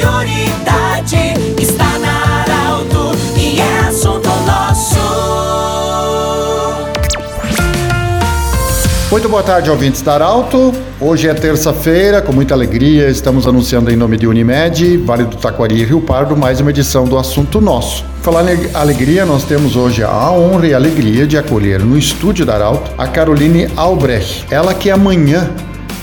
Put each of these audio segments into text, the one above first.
Prioridade. Está na Arauto e é assunto nosso. Muito boa tarde, ouvintes da Arauto. Hoje é terça-feira, com muita alegria, estamos anunciando em nome de Unimed, Vale do Taquari e Rio Pardo, mais uma edição do Assunto Nosso. Falar em alegria, nós temos hoje a honra e a alegria de acolher no estúdio da Arauto a Caroline Albrecht, ela que amanhã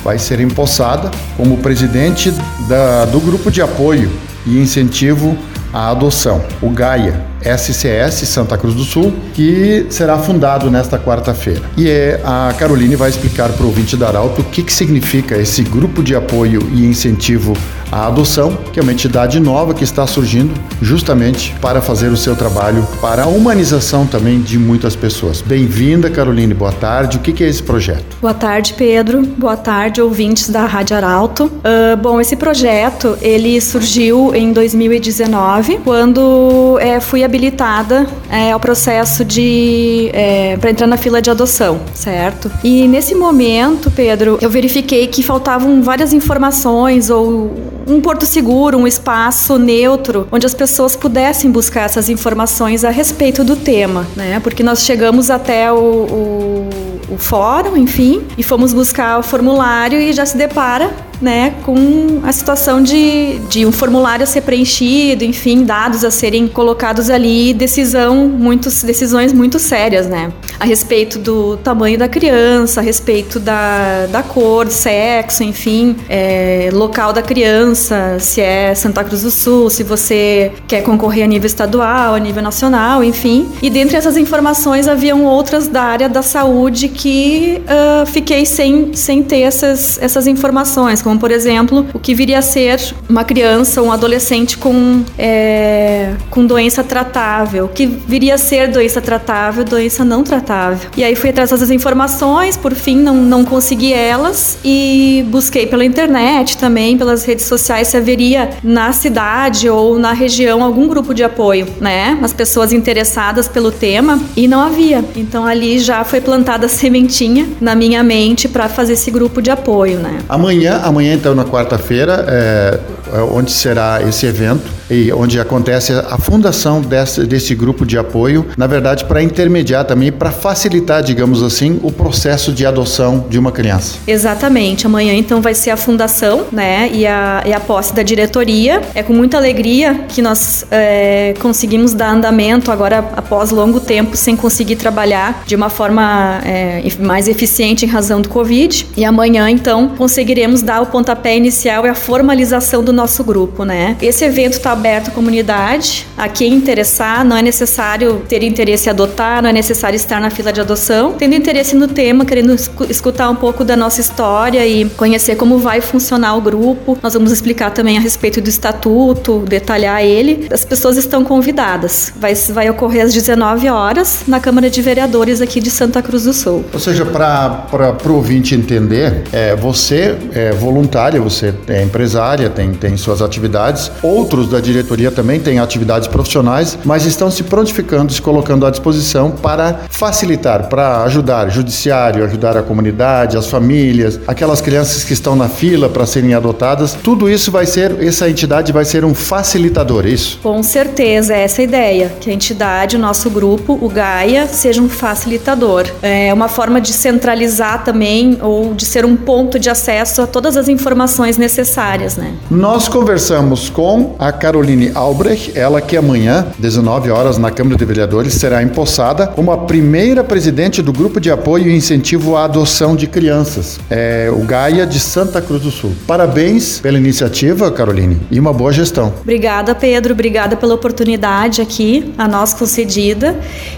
vai ser empossada como presidente da, do grupo de apoio e incentivo à adoção, o GAIA, SCS Santa Cruz do Sul, que será fundado nesta quarta-feira. E é, a Caroline vai explicar para o ouvinte da Arauto o que, que significa esse grupo de apoio e incentivo à adoção, que é uma entidade nova que está surgindo justamente para fazer o seu trabalho para a humanização também de muitas pessoas. Bem-vinda, Caroline, boa tarde. O que, que é esse projeto? Boa tarde, Pedro. Boa tarde, ouvintes da Rádio Arauto. Uh, bom, esse projeto ele surgiu em 2019, quando é, fui habilitada é, ao processo de é, para entrar na fila de adoção, certo? E nesse momento, Pedro, eu verifiquei que faltavam várias informações ou um porto seguro, um espaço neutro, onde as pessoas pudessem buscar essas informações a respeito do tema, né? Porque nós chegamos até o, o, o fórum, enfim, e fomos buscar o formulário e já se depara né, com a situação de, de um formulário a ser preenchido, enfim, dados a serem colocados ali, decisão, muitos, decisões muito sérias, né, a respeito do tamanho da criança, a respeito da, da cor, sexo, enfim, é, local da criança, se é Santa Cruz do Sul, se você quer concorrer a nível estadual, a nível nacional, enfim. E dentre essas informações haviam outras da área da saúde que uh, fiquei sem, sem ter essas, essas informações como por exemplo o que viria a ser uma criança um adolescente com, é, com doença tratável, o que viria a ser doença tratável, doença não tratável. E aí fui atrás dessas informações, por fim não, não consegui elas e busquei pela internet também, pelas redes sociais, se haveria na cidade ou na região algum grupo de apoio, né? As pessoas interessadas pelo tema e não havia. Então ali já foi plantada a sementinha na minha mente para fazer esse grupo de apoio, né? Amanhã, amanhã Amanhã, então, na quarta-feira, é, é, onde será esse evento e onde acontece a fundação desse, desse grupo de apoio, na verdade, para intermediar também, para facilitar, digamos assim, o processo de adoção de uma criança. Exatamente. Amanhã, então, vai ser a fundação, né, e a, e a posse da diretoria. É com muita alegria que nós é, conseguimos dar andamento agora, após longo tempo, sem conseguir trabalhar de uma forma é, mais eficiente em razão do Covid. E amanhã, então, conseguiremos dar o pontapé inicial e a formalização do nosso grupo, né? Esse evento está aberto à comunidade, a quem interessar, não é necessário ter interesse em adotar, não é necessário estar na fila de adoção. Tendo interesse no tema, querendo escutar um pouco da nossa história e conhecer como vai funcionar o grupo, nós vamos explicar também a respeito do estatuto, detalhar ele. As pessoas estão convidadas. Vai, vai ocorrer às 19 horas na Câmara de Vereadores aqui de Santa Cruz do Sul. Ou seja, para o ouvinte entender, é, você é voluntária, você é empresária, tem, tem suas atividades. Outros da diretoria também têm atividades profissionais, mas estão se prontificando, se colocando à disposição para facilitar, para ajudar o judiciário, ajudar a comunidade, as famílias, aquelas crianças que estão na fila para serem adotadas. Tudo isso vai ser, essa entidade vai ser um facilitador, é isso? Com certeza, é essa a ideia, que a entidade, o nosso grupo, o Gaia, seja um facilitador. É uma forma de centralizar também ou de ser um ponto de acesso a todas as informações necessárias, né? Nós conversamos com a Caroline Albrecht, ela que amanhã, 19 horas, na Câmara de Vereadores, será empossada como a primeira presidente do Grupo de Apoio e Incentivo à Adoção de Crianças, é, o Gaia de Santa Cruz do Sul. Parabéns pela iniciativa, Caroline, e uma boa gestão. Obrigada, Pedro. Obrigada pela oportunidade aqui, a nós concedida.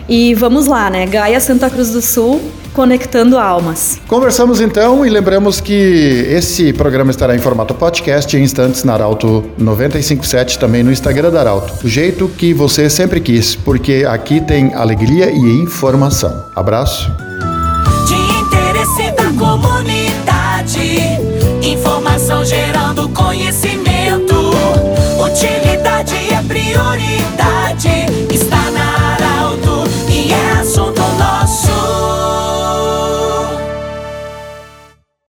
E vamos lá, né? Gaia Santa Cruz do Sul, conectando almas. Conversamos então e lembramos que esse programa estará em formato podcast em instantes na Arauto 957, também no Instagram da Arauto. Do jeito que você sempre quis, porque aqui tem alegria e informação. Abraço. De interesse da comunidade, informação gerando conhecimento.